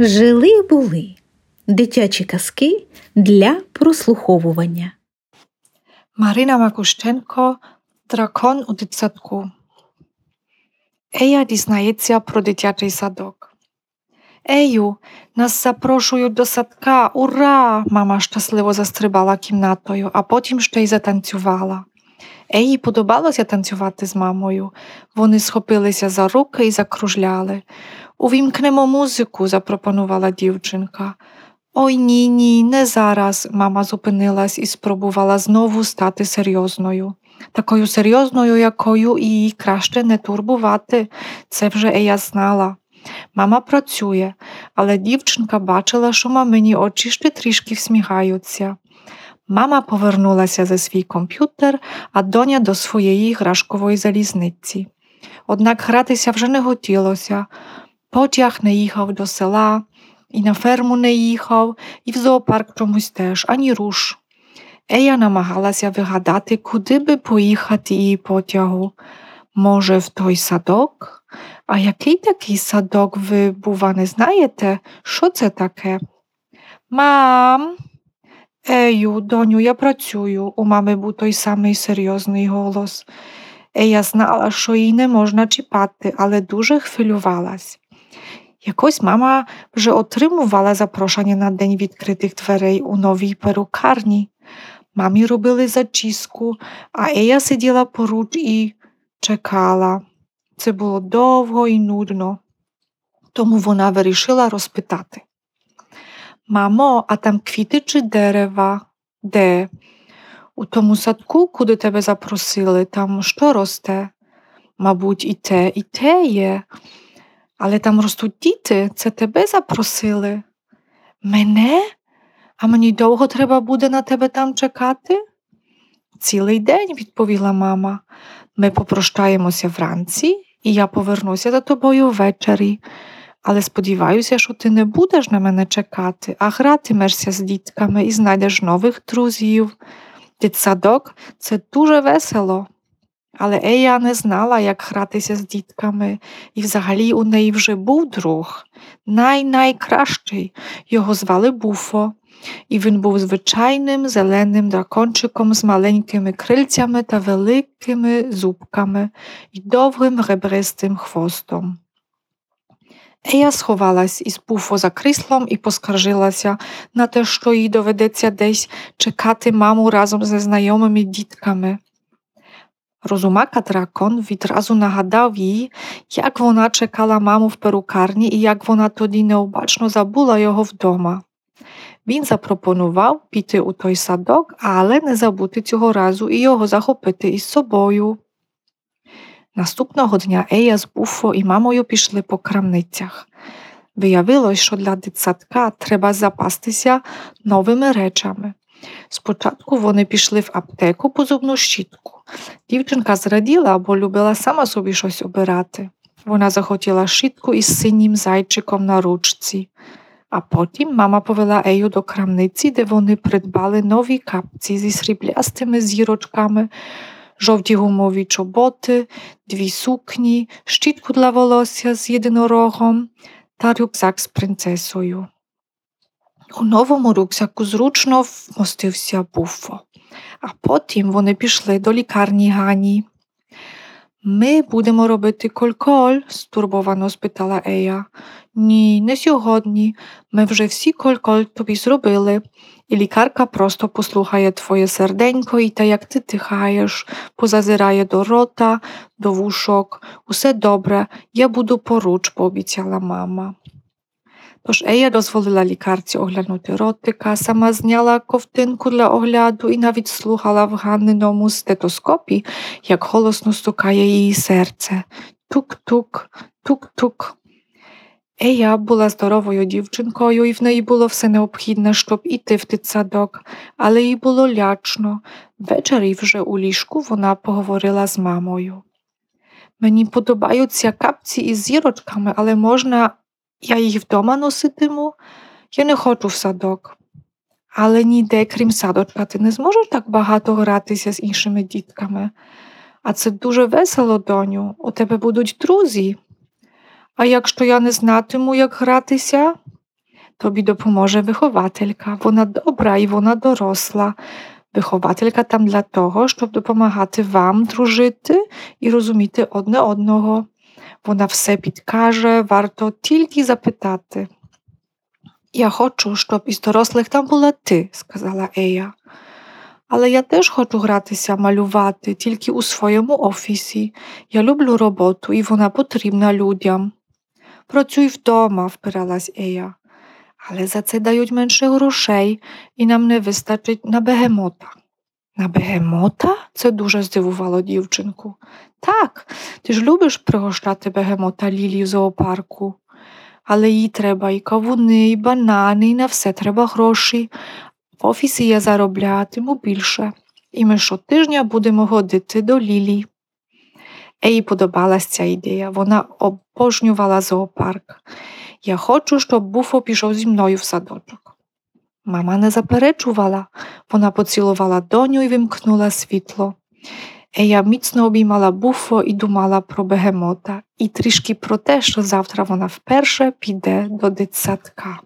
Жили були дитячі казки для прослуховування. Марина Макущенко Дракон у дитсадку. Ея дізнається про дитячий садок. Ею, нас запрошують до садка. Ура! Мама щасливо застрибала кімнатою, а потім ще й затанцювала. Еї подобалося танцювати з мамою. Вони схопилися за руки і закружляли. Увімкнемо музику, запропонувала дівчинка. Ой ні, ні, не зараз. Мама зупинилась і спробувала знову стати серйозною. Такою серйозною, якою її краще не турбувати, це вже Ея знала. Мама працює, але дівчинка бачила, що мамині очі ще трішки всміхаються. Мама повернулася за свій комп'ютер, а доня до своєї грашкової залізниці. Однак гратися вже не хотілося. Потяг не їхав до села, і на ферму не їхав, і в зоопарк чомусь теж, ані руш. Ея намагалася вигадати, куди би поїхати її потягу. Може, в той садок? А який такий садок ви, бува, не знаєте? Що це таке? Мам, Ею, доню, я працюю. У мами був той самий серйозний голос. Ея знала, що їй не можна чіпати, але дуже хвилювалась. Якось мама вже отримувала запрошення на день відкритих дверей у новій перукарні. Мамі робили зачіску, а Ея сиділа поруч і чекала. Це було довго і нудно, тому вона вирішила розпитати. Мамо, а там квіти чи дерева? Де? У тому садку, куди тебе запросили, там що росте? Мабуть, і те, і те є. Але там ростуть діти, це тебе запросили? Мене? А мені довго треба буде на тебе там чекати? Цілий день, відповіла мама. Ми попрощаємося вранці, і я повернуся за тобою ввечері. Але сподіваюся, що ти не будеш на мене чекати, а гратимешся з дітками і знайдеш нових друзів. Дитсадок це дуже весело. Але Ея не знала, як гратися з дітками, і взагалі у неї вже був друг, най-найкращий. Його звали Буфо, і він був звичайним зеленим дракончиком з маленькими крильцями та великими зубками і довгим ребристим хвостом. Ея сховалась із Буфо за кріслом і поскаржилася на те, що їй доведеться десь чекати маму разом зі знайомими дітками. Розумака дракон відразу нагадав їй, як вона чекала маму в перукарні і як вона тоді необачно забула його вдома. Він запропонував піти у той садок, але не забути цього разу і його захопити із собою. Наступного дня Ея з Буфо і мамою пішли по крамницях. Виявилось, що для дитсадка треба запастися новими речами. Спочатку вони пішли в аптеку по зубну щітку. Дівчинка зраділа, бо любила сама собі щось обирати. Вона захотіла щітку із синім зайчиком на ручці. А потім мама повела Ею до крамниці, де вони придбали нові капці зі сріблястими зірочками, жовті гумові чоботи, дві сукні, щітку для волосся з єдинорогом та рюкзак з принцесою. У новому рюкзаку зручно вмостився буфо, а потім вони пішли до лікарні Гані. Ми будемо робити кольколь? стурбовано спитала Ея. Ні, не сьогодні. Ми вже всі кольколь тобі зробили, і лікарка просто послухає твоє серденько і те, як ти тихаєш, позазирає до рота, до вушок. Усе добре, я буду поруч, пообіцяла мама. Тож Ея дозволила лікарці оглянути ротика, сама зняла ковтинку для огляду і навіть слухала в Ганниному стетоскопі, як голосно стукає її серце. Тук-тук, тук-тук. Ея була здоровою дівчинкою, і в неї було все необхідне, щоб іти в дитсадок, але їй було лячно. Ввечері вже у ліжку вона поговорила з мамою. Мені подобаються капці із зірочками, але можна я їх вдома носитиму, я не хочу в садок. Але ніде, крім садочка, ти не зможеш так багато гратися з іншими дітками. А це дуже весело, доню, у тебе будуть друзі. А якщо я не знатиму, як гратися, тобі допоможе вихователька. Вона добра і вона доросла. Вихователька там для того, щоб допомагати вам дружити і розуміти одне одного. Вона все підкаже, варто тільки запитати. Я хочу, щоб із дорослих там була ти, сказала Ея. Але я теж хочу гратися, малювати тільки у своєму офісі. Я люблю роботу і вона потрібна людям. Працюй вдома, впиралась Ея. Але за це дають менше грошей і нам не вистачить на бегемота. На бегемота? Це дуже здивувало дівчинку. Так, ти ж любиш пригощати бегемота Лілі в зоопарку. Але їй треба і кавуни, і банани, і на все треба гроші. В офісі я зароблятиму більше, і ми щотижня будемо ходити до Лілі. Ей подобалась ця ідея, вона обожнювала зоопарк. Я хочу, щоб Буфо пішов зі мною в садочок. Мама не заперечувала, вона поцілувала доню і вимкнула світло. Ея міцно обіймала буфо і думала про бегемота, і трішки про те, що завтра вона вперше піде до дитсадка.